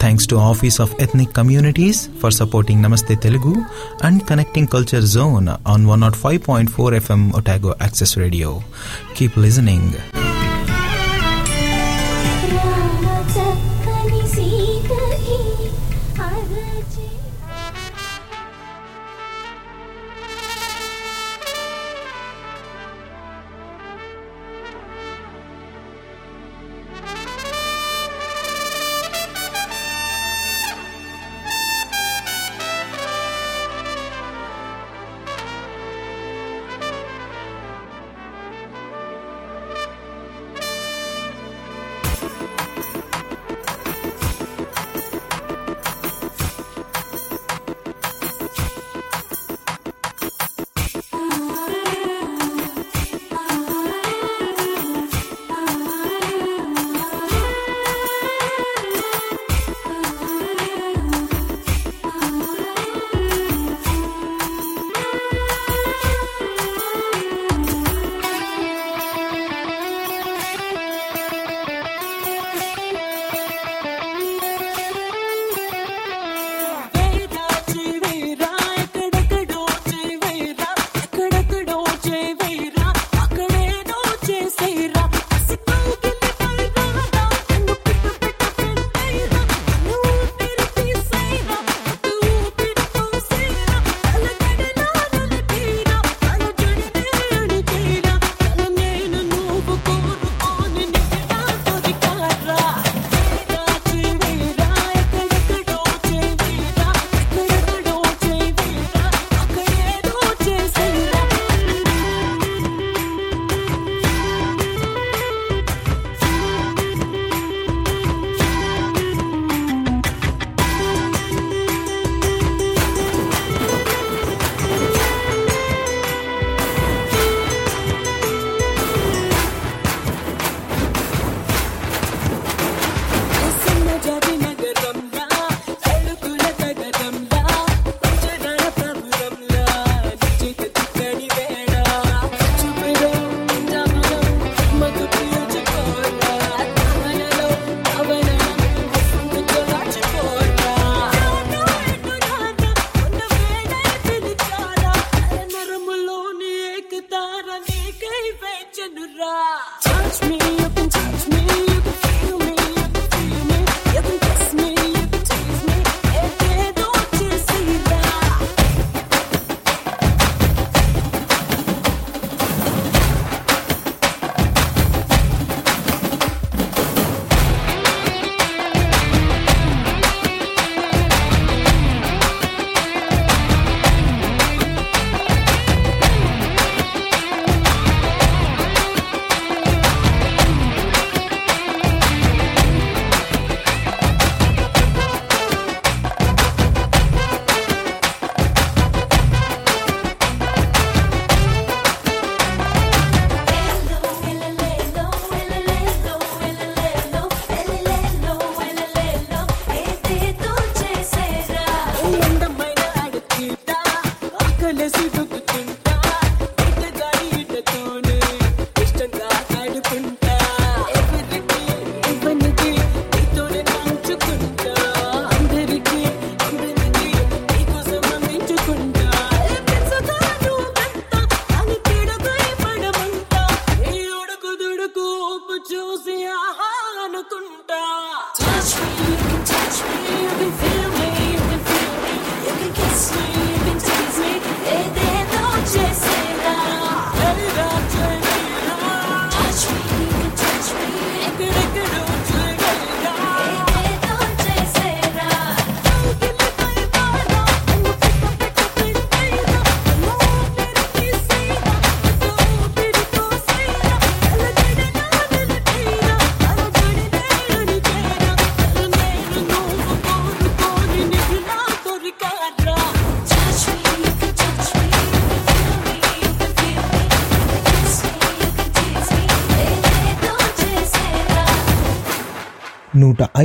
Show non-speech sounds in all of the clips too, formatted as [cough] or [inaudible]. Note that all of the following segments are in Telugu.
Thanks to Office of Ethnic Communities for supporting Namaste Telugu and connecting Culture Zone on 105.4 FM Otago Access Radio. Keep listening.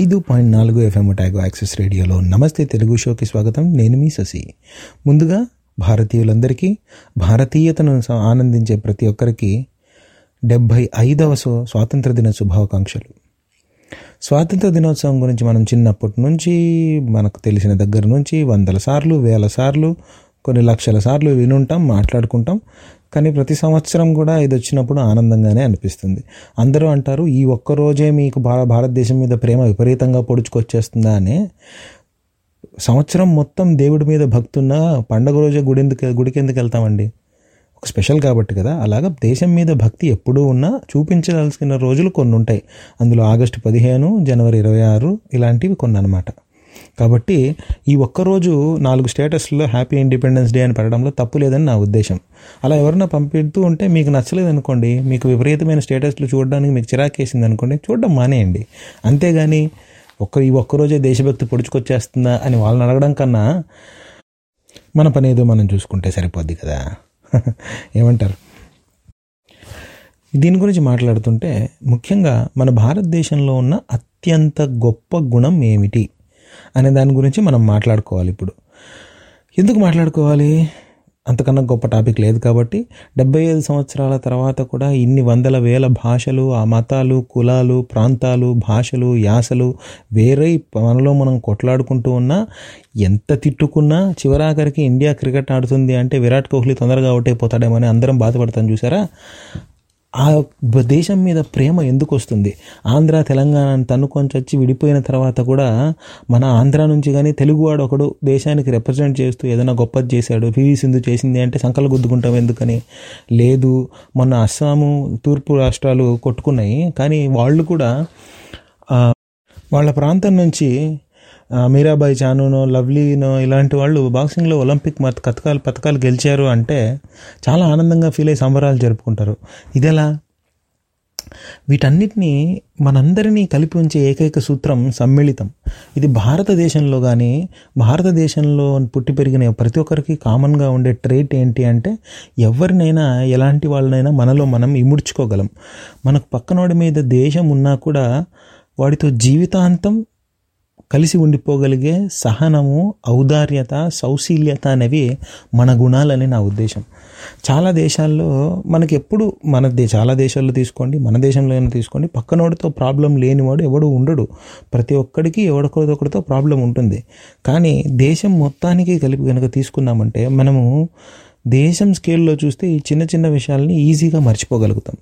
ఐదు పాయింట్ నాలుగు ఎఫ్ఎం ట్యాగో యాక్సెస్ రేడియోలో నమస్తే తెలుగు షోకి స్వాగతం. నేను మీ శశి. ముందుగా భారతీయులందరికీ భారతీయతను ఆనందించే ప్రతి ఒక్కరికి డెబ్భై ఐదవ స్వాతంత్ర దిన శుభాకాంక్షలు. స్వాతంత్ర దినోత్సవం గురించి మనం చిన్నప్పటి నుంచి మనకు తెలిసిన దగ్గర నుంచి వందల సార్లు వేల సార్లు కొన్ని లక్షల సార్లు వినుంటాం మాట్లాడుకుంటాం. కానీ ప్రతి సంవత్సరం కూడా ఇది వచ్చినప్పుడు ఆనందంగానే అనిపిస్తుంది. అందరూ అంటారు ఈ ఒక్క రోజే మీకు భార భారతదేశం మీద ప్రేమ విపరీతంగా పొడుచుకొచ్చేస్తుందా అని సంవత్సరం మొత్తం దేవుడి మీద భక్తున్న పండగ రోజే గుడి ఎందుకు గుడికి ఎందుకు వెళ్తామండి? ఒక స్పెషల్ కాబట్టి కదా. అలాగా దేశం మీద భక్తి ఎప్పుడూ ఉన్నా చూపించాల్సిన రోజులు కొన్ని ఉంటాయి అందులో ఆగస్టు పదిహేను జనవరి ఇరవై ఆరు ఇలాంటివి కొన్ని అనమాట కాబట్టి ఈ ఒక్కరోజు నాలుగు స్టేటస్లో హ్యాపీ ఇండిపెండెన్స్ డే అని పెట్టడంలో తప్పు లేదని నా ఉద్దేశం. అలా ఎవరైనా పంపిస్తూ ఉంటే మీకు నచ్చలేదు అనుకోండి మీకు విపరీతమైన స్టేటస్లు చూడడానికి మీకు చిరాకేసింది అనుకోండి చూడడం మానేయండి. అంతేగాని ఒక్క ఈ ఒక్కరోజే దేశభక్తి పొడుచుకొచ్చేస్తుందా అని వాళ్ళని అడగడం కన్నా మన పని ఏదో మనం చూసుకుంటే సరిపోద్ది కదా. [laughs] ఏమంటారు? దీని గురించి మాట్లాడుతుంటే ముఖ్యంగా మన భారతదేశంలో ఉన్న అత్యంత గొప్ప గుణం ఏమిటి? అనే దాని గురించి మనం మాట్లాడుకోవాలి ఇప్పుడు. ఎందుకు మాట్లాడుకోవాలి? అంతకన్నా గొప్ప టాపిక్ లేదు కాబట్టి డెబ్బై ఐదు సంవత్సరాల తర్వాత కూడా ఇన్ని వందల వేల భాషలు ఆ మతాలు కులాలు ప్రాంతాలు భాషలు యాసలు వేరే మనలో మనం కొట్లాడుకుంటూ ఉన్నా ఎంత తిట్టుకున్నా చివరాఖరికి ఇండియా క్రికెట్ ఆడుతుంది అంటే విరాట్ కోహ్లీ తొందరగా అవుట్ అయిపోతాడేమో అని అందరం బాధపడతాం చూసారా? ఆ దేశం మీద ప్రేమ ఎందుకు వస్తుంది? ఆంధ్ర తెలంగాణను తన్నుకొని వచ్చి విడిపోయిన తర్వాత కూడా మన ఆంధ్ర నుంచి కానీ తెలుగువాడు ఒకడు దేశానికి రిప్రజెంట్ చేస్తూ ఏదైనా గొప్పది చేశాడు పివి సింధు చేసింది అంటే సంకలు గుద్దుకుంటాం ఎందుకని? లేదు మొన్న అస్సాము తూర్పు రాష్ట్రాలు కొట్టుకున్నాయి. కానీ వాళ్ళు కూడా వాళ్ళ ప్రాంతం నుంచి మీరాబాయి చానునో లవ్లీనో ఇలాంటి వాళ్ళు బాక్సింగ్లో ఒలింపిక్ మత పథకాలు పథకాలు గెలిచారు అంటే చాలా ఆనందంగా ఫీల్ అయ్యి సంబరాలు జరుపుకుంటారు. ఇదెలా? వీటన్నిటినీ మనందరినీ కలిపి ఉంచే ఏకైక సూత్రం సమ్మిళితం. ఇది భారతదేశంలో కానీ భారతదేశంలో పుట్టి పెరిగిన ప్రతి ఒక్కరికి కామన్గా ఉండే ట్రేట్ ఏంటి అంటే ఎవరినైనా ఎలాంటి వాళ్ళనైనా మనలో మనం ఇముడ్చుకోగలం. మనకు పక్కనోడి మీద దేశం ఉన్నా కూడా వాడితో జీవితాంతం కలిసి ఉండిపోగలిగే సహనము ఔదార్యత సౌశీల్యత అనేవి మన గుణాలని నా ఉద్దేశం. చాలా దేశాల్లో మనకి ఎప్పుడు మన దే చాలా దేశాల్లో తీసుకోండి మన దేశంలో అయినా తీసుకోండి పక్కనోడితో ప్రాబ్లం లేనివాడు ఎవడు ఉండడు. ప్రతి ఒక్కడికి ఎవడొకరితో ప్రాబ్లం ఉంటుంది. కానీ దేశం మొత్తానికి కలిపి కనుక తీసుకున్నామంటే మనము దేశం స్కేల్లో చూస్తే ఈ చిన్న చిన్న విషయాల్ని ఈజీగా మర్చిపోగలుగుతాం.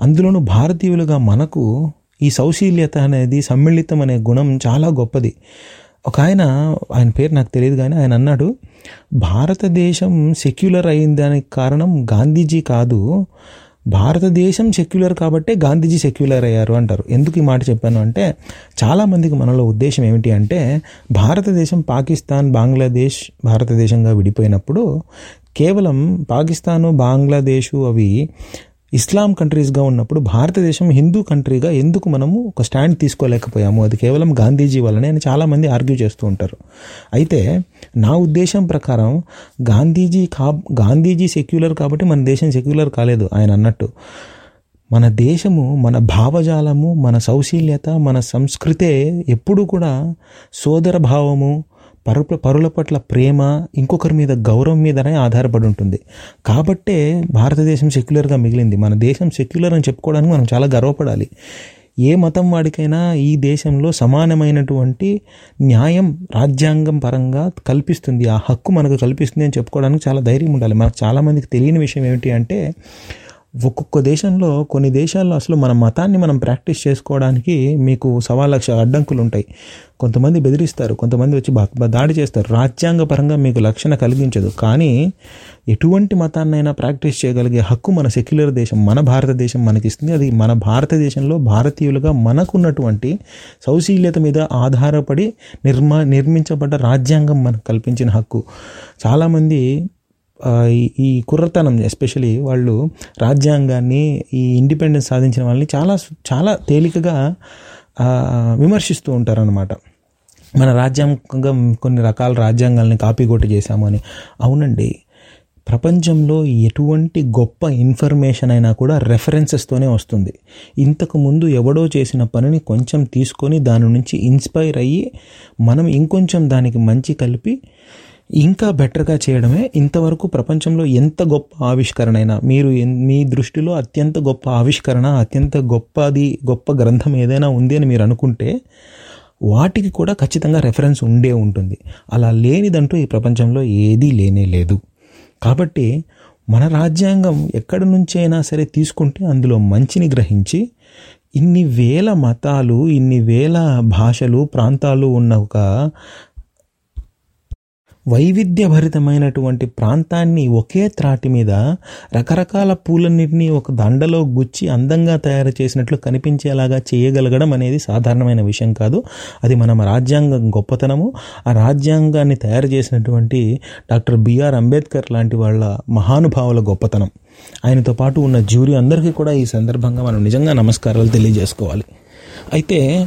అందులోనూ భారతీయులుగా మనకు ఈ సౌశీల్యత అనేది సమ్మిళితం అనే గుణం చాలా గొప్పది. ఒక ఆయన ఆయన పేరు నాకు తెలియదు కానీ ఆయన అన్నాడు భారతదేశం సెక్యులర్ అయిన దానికి కారణం గాంధీజీ కాదు. భారతదేశం సెక్యులర్ కాబట్టే గాంధీజీ సెక్యులర్ అయ్యారు అంటారు. ఎందుకు ఈ మాట చెప్పాను అంటే చాలామందికి మనలో ఉద్దేశం ఏమిటి అంటే భారతదేశం పాకిస్తాన్ బంగ్లాదేశ్ భారతదేశంగా విడిపోయినప్పుడు కేవలం పాకిస్తాను బంగ్లాదేశు అవి ఇస్లాం కంట్రీస్గా ఉన్నప్పుడు భారతదేశం హిందూ కంట్రీగా ఎందుకు మనము ఒక స్టాండ్ తీసుకోలేకపోయాము? అది కేవలం గాంధీజీ వల్లనే అని చాలామంది ఆర్గ్యూ చేస్తూ ఉంటారు. అయితే నా ఉద్దేశం ప్రకారం గాంధీజీ కా గాంధీజీ సెక్యులర్ కాబట్టి మన దేశం సెక్యులర్ కాలేదు ఆయన అన్నట్టు. మన దేశము మన భావజాలము మన సౌశీల్యత మన సంస్కృతే ఎప్పుడూ కూడా సోదర భావము పరు పరుల పట్ల ప్రేమ ఇంకొకరి మీద గౌరవం మీదనే ఆధారపడి ఉంటుంది. కాబట్టే భారతదేశం సెక్యులర్గా మిగిలింది. మన దేశం సెక్యులర్ అని చెప్పుకోవడానికి మనం చాలా గర్వపడాలి. ఏ మతం వాడికైనా ఈ దేశంలో సమానమైనటువంటి న్యాయం రాజ్యాంగం పరంగా కల్పిస్తుంది. ఆ హక్కు మనకు కల్పిస్తుంది అని చెప్పుకోవడానికి చాలా ధైర్యం ఉండాలి. మనకు చాలామందికి తెలియని విషయం ఏమిటి అంటే ఒక్కొక్క దేశంలో కొన్ని దేశాల్లో అసలు మన మతాన్ని మనం ప్రాక్టీస్ చేసుకోవడానికి మీకు సవా లక్ష అడ్డంకులు ఉంటాయి. కొంతమంది బెదిరిస్తారు కొంతమంది వచ్చి దాడి చేస్తారు. రాజ్యాంగపరంగా మీకు రక్షణ కలిగించదు. కానీ ఎటువంటి మతాన్నైనా ప్రాక్టీస్ చేయగలిగే హక్కు మన సెక్యులర్ దేశం మన భారతదేశం మనకిస్తుంది. అది మన భారతదేశంలో భారతీయులుగా మనకున్నటువంటి సౌశీల్యత మీద ఆధారపడి నిర్మా నిర్మించబడ్డ రాజ్యాంగం మనకు కల్పించిన హక్కు. చాలామంది ఈ- ఈ కుర్రతనం ఎస్పెషలీ వాళ్ళు రాజ్యాంగాన్ని ఈ ఇండిపెండెన్స్ సాధించిన వాళ్ళని చాలా చాలా తేలికగా విమర్శిస్తూ ఉంటారనమాట మన రాజ్యాంగం కొన్ని రకాల రాజ్యాంగాల్ని కాపీ కొట్టి చేశాము అని. అవునండి. ప్రపంచంలో ఎటువంటి గొప్ప ఇన్ఫర్మేషన్ అయినా కూడా రెఫరెన్సెస్తోనే వస్తుంది. ఇంతకు ముందు ఎవడో చేసిన పనిని కొంచెం తీసుకొని దాని నుంచి ఇన్స్పైర్ అయ్యి మనం ఇంకొంచెం దానికి మంచి కలిపి ఇంకా బెటర్గా చేయడమే ఇంతవరకు ప్రపంచంలో ఎంత గొప్ప ఆవిష్కరణ అయినా మీరు మీ దృష్టిలో అత్యంత గొప్ప ఆవిష్కరణ అత్యంత గొప్పది గొప్ప గ్రంథం ఏదైనా ఉంది అని మీరు అనుకుంటే వాటికి కూడా ఖచ్చితంగా రెఫరెన్స్ ఉండే ఉంటుంది. అలా లేనిదంటూ ఈ ప్రపంచంలో ఏదీ లేనే లేదు. కాబట్టి మన రాజ్యాంగం ఎక్కడి నుంచైనా సరే తీసుకుంటే అందులో మంచిని గ్రహించి ఇన్ని వేల మతాలు ఇన్ని వేల భాషలు ప్రాంతాలు ఉన్న ఒక వైవిధ్యభరితమైనటువంటి ప్రాంతాన్ని ఒకే త్రాటి మీద రకరకాల పూలన్నింటినీ ఒక దండలో గుచ్చి అందంగా తయారు చేసినట్లు కనిపించేలాగా చేయగలగడం అనేది సాధారణమైన విషయం కాదు. అది మన రాజ్యాంగం గొప్పతనము. ఆ రాజ్యాంగాన్ని తయారు చేసినటువంటి డాక్టర్ బిఆర్ అంబేద్కర్ లాంటి వాళ్ళ మహానుభావుల గొప్పతనం. ఆయనతో పాటు ఉన్న జ్యూరీ అందరికీ కూడా ఈ సందర్భంగా మనం నిజంగా నమస్కారాలు తెలియజేసుకోవాలి. అయితే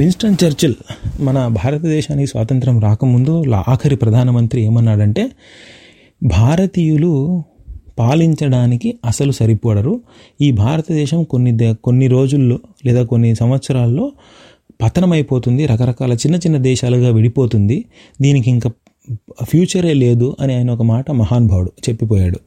విన్స్టన్ చర్చిల్ మన భారతదేశానికి స్వాతంత్రం రాకముందు లా- ఆఖరి ప్రధానమంత్రి ఏమన్నాడంటే భారతీయులు పాలించడానికి అసలు సరిపడరు. ఈ భారతదేశం కొన్ని కొన్ని రోజుల్లో లేదా కొన్ని సంవత్సరాల్లో పతనమైపోతుంది. రకరకాల చిన్న చిన్న దేశాలుగా విడిపోతుంది. దీనికి ఇంకా ఫ్యూచరే లేదు అని ఆయన ఒక మాట మహానుభావుడు చెప్పిపోయాడు.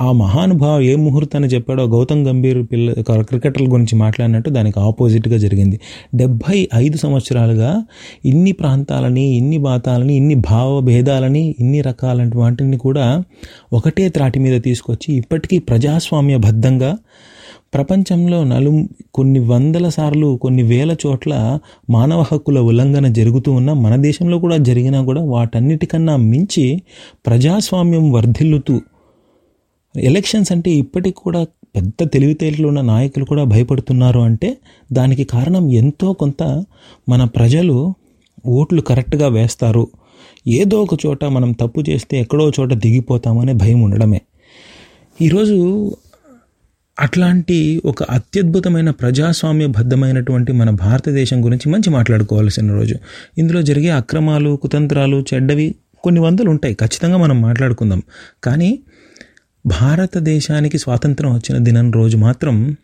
ఆ మహానుభావు ఏ ముహూర్తాన్ని చెప్పాడో గౌతమ్ గంభీర్ పిల్ల క్రికెటర్ల గురించి మాట్లాడినట్టు దానికి ఆపోజిట్గా జరిగింది. డెబ్భై ఐదు సంవత్సరాలుగా ఇన్ని ప్రాంతాలని ఇన్ని బాతాలని ఇన్ని భావభేదాలని ఇన్ని రకాల వాటిని కూడా ఒకటే త్రాటి మీద తీసుకొచ్చి ఇప్పటికీ ప్రజాస్వామ్యబద్ధంగా ప్రపంచంలో నలు కొన్ని వందల సార్లు కొన్ని వేల చోట్ల మానవ హక్కుల ఉల్లంఘన జరుగుతూ ఉన్నా మన దేశంలో కూడా జరిగినా కూడా వాటన్నిటికన్నా మించి ప్రజాస్వామ్యం వర్ధిల్లుతూ ఎలక్షన్స్ అంటే ఇప్పటికి కూడా పెద్ద తెలివితేటలు ఉన్న నాయకులు కూడా భయపడుతున్నారు అంటే దానికి కారణం ఎంతో కొంత మన ప్రజలు ఓట్లు కరెక్ట్గా వేస్తారు. ఏదో ఒక చోట మనం తప్పు చేస్తే ఎక్కడో చోట దిగిపోతామనే భయం ఉండడమే. ఈరోజు అట్లాంటి ఒక అత్యద్భుతమైన ప్రజాస్వామ్యబద్ధమైనటువంటి మన భారతదేశం గురించి మంచి మాట్లాడుకోవాల్సిన రోజు. ఇందులో జరిగే అక్రమాలు కుతంత్రాలు చెడ్డవి కొన్ని వందలు ఉంటాయి ఖచ్చితంగా మనం మాట్లాడుకుందాం. కానీ భారతదేశానికి స్వాతంత్రం వచ్చిన దినం రోజు మాత్రం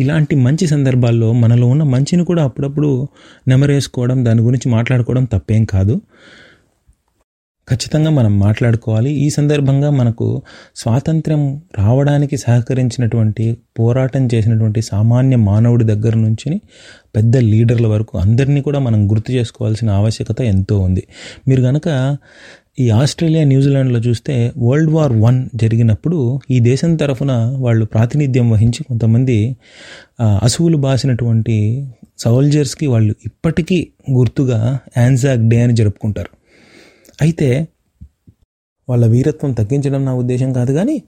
ఇలాంటి మంచి సందర్భాల్లో మనలో ఉన్న మంచిని కూడా అప్పుడప్పుడు నెమరేసుకోవడం దాని గురించి మాట్లాడుకోవడం తప్పేం కాదు. ఖచ్చితంగా మనం మాట్లాడుకోవాలి. ఈ సందర్భంగా మనకు స్వాతంత్ర్యం రావడానికి సహకరించినటువంటి పోరాటం చేసినటువంటి సామాన్య మానవుడి దగ్గర నుంచి పెద్ద లీడర్ల వరకు అందరినీ కూడా మనం గుర్తు చేసుకోవాల్సిన ఆవశ్యకత ఎంతో ఉంది. మీరు కనుక ఈ ఆస్ట్రేలియా న్యూజిలాండ్లో చూస్తే వరల్డ్ వార్ వన్ జరిగినప్పుడు ఈ దేశం తరఫున వాళ్ళు ప్రాతినిధ్యం వహించి కొంతమంది అసువులు బాసినటువంటి సోల్జర్స్కి వాళ్ళు ఇప్పటికీ గుర్తుగా యాన్జాక్ డే అని జరుపుకుంటారు. అయితే వాళ్ళ వీరత్వం తగ్గించడం నా ఉద్దేశం కాదు కానీ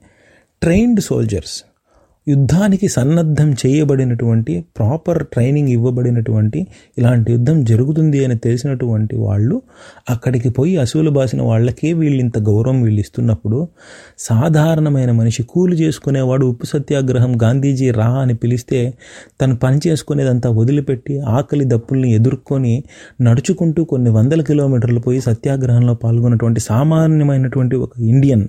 ట్రైన్డ్ సోల్జర్స్. యుద్ధానికి సన్నద్ధం చేయబడినటువంటి ప్రాపర్ ట్రైనింగ్ ఇవ్వబడినటువంటి ఇలాంటి యుద్ధం జరుగుతుంది అని తెలిసినటువంటి వాళ్ళు అక్కడికి పోయి అసూలు బాసిన వాళ్ళకే వీళ్ళు ఇంత గౌరవం వీళ్ళు ఇస్తున్నప్పుడు సాధారణమైన మనిషి కూలి చేసుకునేవాడు ఉప్పు సత్యాగ్రహం గాంధీజీ రా అని పిలిస్తే తను పని చేసుకునేదంతా వదిలిపెట్టి ఆకలి దప్పుల్ని ఎదుర్కొని నడుచుకుంటూ కొన్ని వందల కిలోమీటర్లు పోయి సత్యాగ్రహంలో పాల్గొన్నటువంటి సామాన్యమైనటువంటి ఒక ఇండియన్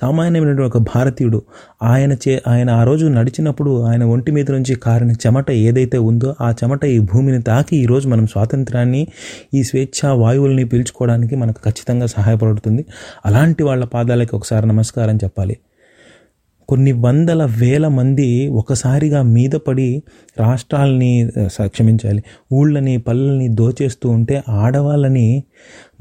సామాన్యమైనటువంటి ఒక భారతీయుడు ఆయన చే ఆయన ఆ రోజు నడిచినప్పుడు ఆయన ఒంటి మీద నుంచి కారిన చెమట ఏదైతే ఉందో ఆ చెమట ఈ భూమిని తాకి ఈరోజు మనం స్వాతంత్రాన్ని ఈ స్వేచ్ఛ వాయువుల్ని పీల్చుకోవడానికి మనకు ఖచ్చితంగా సహాయపడుతుంది. అలాంటి వాళ్ళ పాదాలకి ఒకసారి నమస్కారం చెప్పాలి. కొన్ని వందల వేల మంది ఒకసారిగా మీద పడి రాష్ట్రాలని క్షమించాలి ఊళ్ళని పల్లెల్ని దోచేస్తూ ఉంటే ఆడవాళ్ళని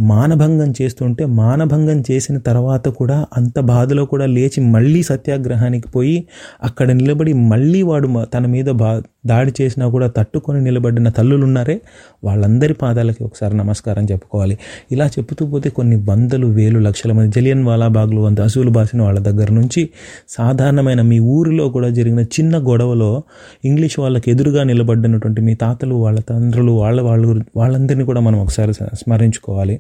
మానభంగం చేస్తుంటే మానభంగం చేసిన తర్వాత కూడా అంత బాధలో కూడా లేచి మళ్ళీ సత్యాగ్రహానికి పోయి అక్కడ నిలబడి మళ్ళీ వాడు మ- తన మీద బా దాడి చేసినా కూడా తట్టుకొని నిలబడిన తల్లులు ఉన్నారే వాళ్ళందరి పాదాలకి ఒకసారి నమస్కారం చెప్పుకోవాలి. ఇలా చెప్పుతూ పోతే కొన్ని వందలు వేలు లక్షల మంది జలియన్ వాలాబాగ్లు వంద అసూలు బాసిన వాళ్ళ దగ్గర నుంచి సాధారణమైన మీ ఊరిలో కూడా జరిగిన చిన్న గొడవలో ఇంగ్లీష్ వాళ్ళకి ఎదురుగా నిలబడినటువంటి మీ తాతలు వాళ్ళ తండ్రులు వాళ్ళ వాళ్ళు వాళ్ళందరినీ కూడా మనం ఒకసారి స్మరించుకోవాలి.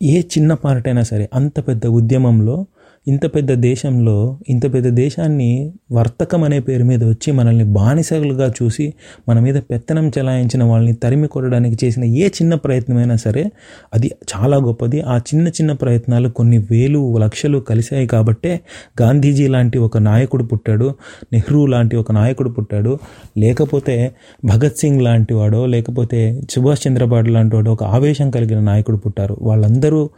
ఏ చిన్న పార్ట్ అయినా సరే అంత పెద్ద ఉద్యమంలో ఇంత పెద్ద దేశంలో ఇంత పెద్ద దేశాన్ని వర్తకం అనే పేరు మీద వచ్చి మనల్ని బానిసలుగా చూసి మన మీద పెత్తనం చెలాయించిన వాళ్ళని తరిమి కొట్టడానికి చేసిన ఏ చిన్న ప్రయత్నమైనా సరే అది చాలా గొప్పది. ఆ చిన్న చిన్న ప్రయత్నాలు కొన్ని వేలు లక్షలు కలిశాయి కాబట్టే గాంధీజీ లాంటి ఒక నాయకుడు పుట్టాడు నెహ్రూ లాంటి ఒక నాయకుడు పుట్టాడు. లేకపోతే భగత్ సింగ్ లాంటి వాడో లేకపోతే సుభాష్ చంద్రబాబు లాంటి వాడు ఒక ఆవేశం కలిగిన నాయకుడు పుట్టారు. వాళ్ళందరూ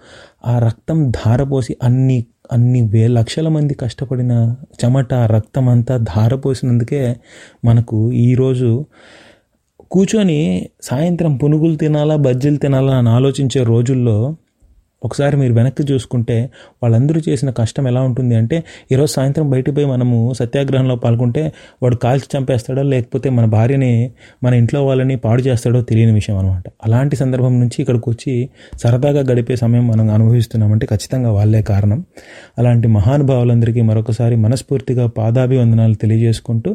ఆ రక్తం ధారపోసి అన్ని అన్ని వే లక్షల మంది కష్టపడిన చెమట రక్తం అంతా ధారపోసినందుకే మనకు ఈరోజు కూర్చొని సాయంత్రం పునుగులు తినాలా బజ్జీలు తినాలా అని ఆలోచించే రోజుల్లో ఒకసారి మీరు వెనక్కి చూసుకుంటే వాళ్ళందరూ చేసిన కష్టం ఎలా ఉంటుంది అంటే ఈరోజు సాయంత్రం బయటికి పోయి మనము సత్యాగ్రహంలో పాల్గొంటే వాడు కాల్చి చంపేస్తాడో లేకపోతే మన భార్యని మన ఇంట్లో వాళ్ళని పాడు చేస్తాడో తెలియని విషయం అనమాట అలాంటి సందర్భం నుంచి ఇక్కడికి వచ్చి సరదాగా గడిపే సమయం మనం అనుభవిస్తున్నామంటే ఖచ్చితంగా వాళ్ళే కారణం. అలాంటి మహానుభావులందరికీ మరొకసారి మనస్ఫూర్తిగా పాదాభివందనాలు తెలియజేసుకుంటూ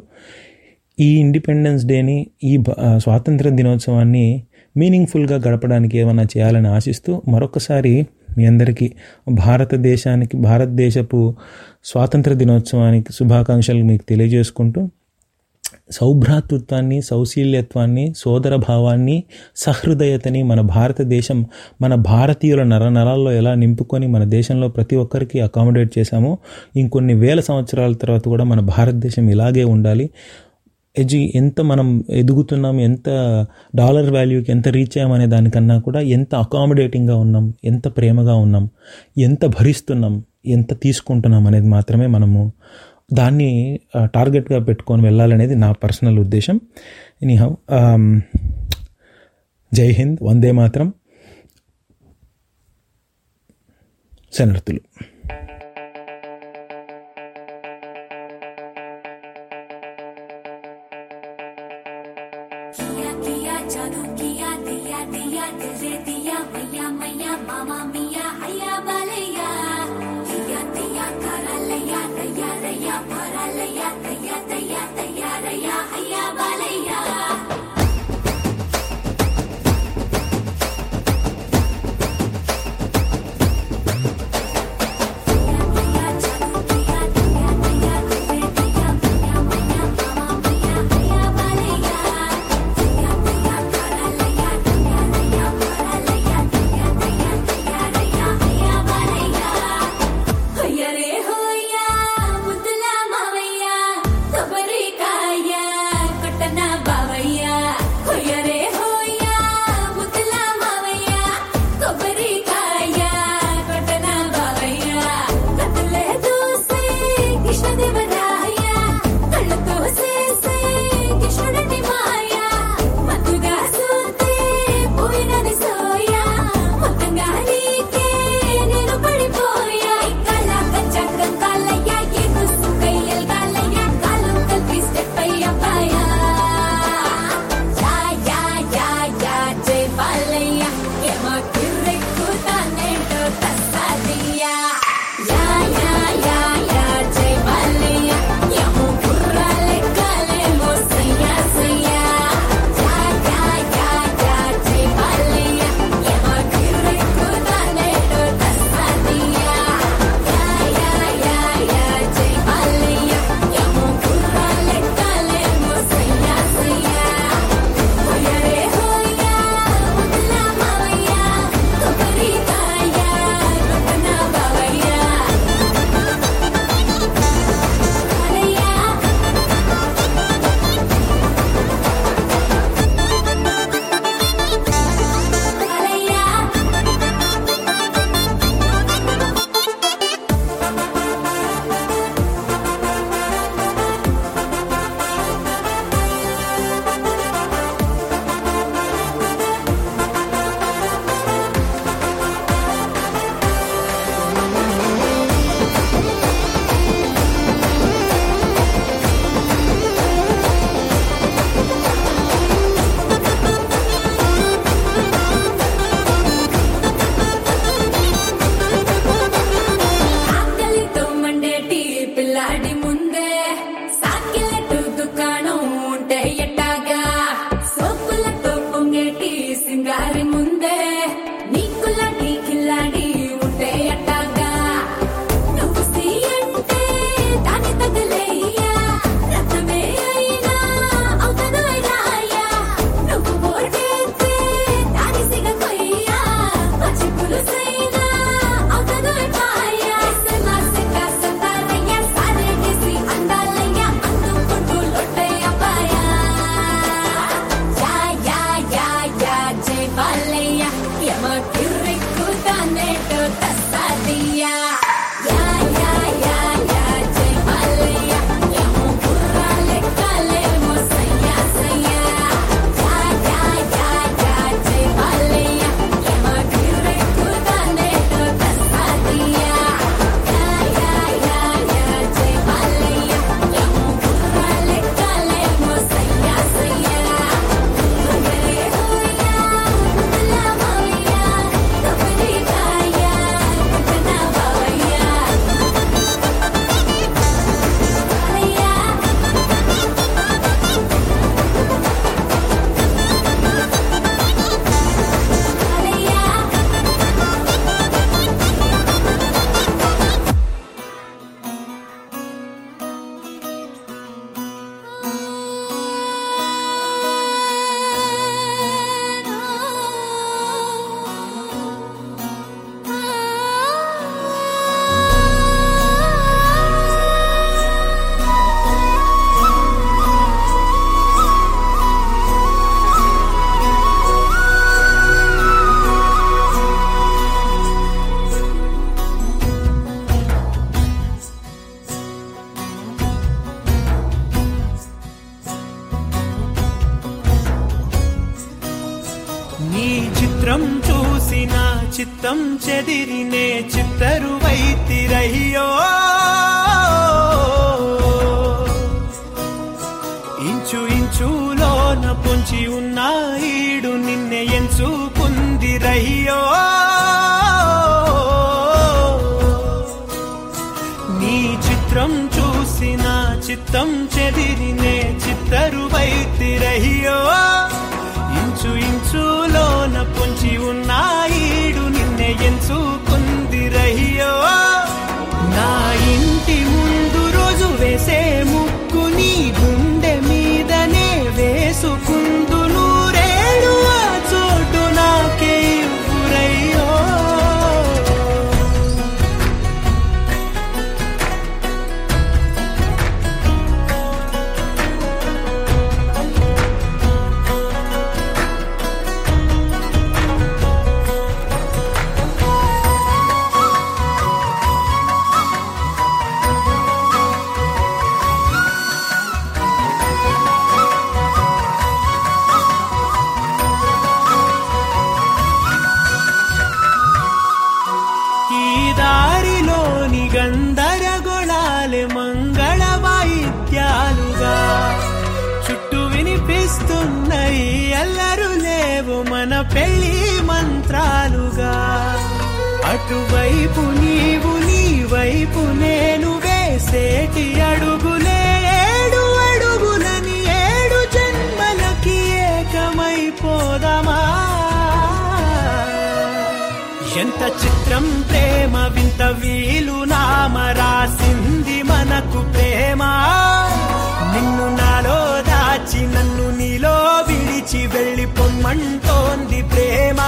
ఈ ఇండిపెండెన్స్ డేని ఈ స్వాతంత్ర దినోత్సవాన్ని మీనింగ్ఫుల్గా గడపడానికి ఏమైనా చేయాలని ఆశిస్తూ మరొకసారి మీ అందరికీ భారతదేశానికి భారతదేశపు స్వాతంత్ర దినోత్సవానికి శుభాకాంక్షలు మీకు తెలియజేసుకుంటూ సౌభ్రాతృత్వాన్ని సౌశీల్యత్వాన్ని సోదర భావాన్ని సహృదయతని మన భారతదేశం మన భారతీయుల నర నరాల్లో ఎలా నింపుకొని మన దేశంలో ప్రతి ఒక్కరికి అకామిడేట్ చేశామో ఇంకొన్ని వేల సంవత్సరాల తర్వాత కూడా మన భారతదేశం ఇలాగే ఉండాలి. ఎజి ఎంత మనం ఎదుగుతున్నాం ఎంత డాలర్ వాల్యూకి ఎంత రీచ్ అయ్యామనే దానికన్నా కూడా ఎంత అకామిడేటింగ్గా ఉన్నాం ఎంత ప్రేమగా ఉన్నాం ఎంత భరిస్తున్నాం ఎంత తీసుకుంటున్నాం అనేది మాత్రమే మనము దాన్ని టార్గెట్గా పెట్టుకొని వెళ్ళాలనేది నా పర్సనల్ ఉద్దేశం. ఎనీహౌ జై హింద్ వందే మాత్రం. శనర్థులు చిత్తం చెదిరినే ചിത്തരുവൈ തിരയോ ఇంచు ఇంచులోన పొంచి ఉన్నా ఈడు నిన్నే ఎంచుకుంది రహియో నీ చిత్రం చూసిన చిత్తం చెదిరినే చిత్తరువైతి రయ్యో పెళ్ళి మంత్రాలుగా. అటువైపు నీవు నీ వైపు నేను వేసేటి అడుగులేడు అడుగులని ఏడు జన్మలకి ఏకమైపోదమా? ఎంత చిత్రం ప్రేమ వింత వీలు నామ రాసింది మనకు ప్రేమ. నిన్ను నాలో దాచి నన్ను నీలో విడిచి వెళ్ళి పొమ్మంటోంది ప్రేమా.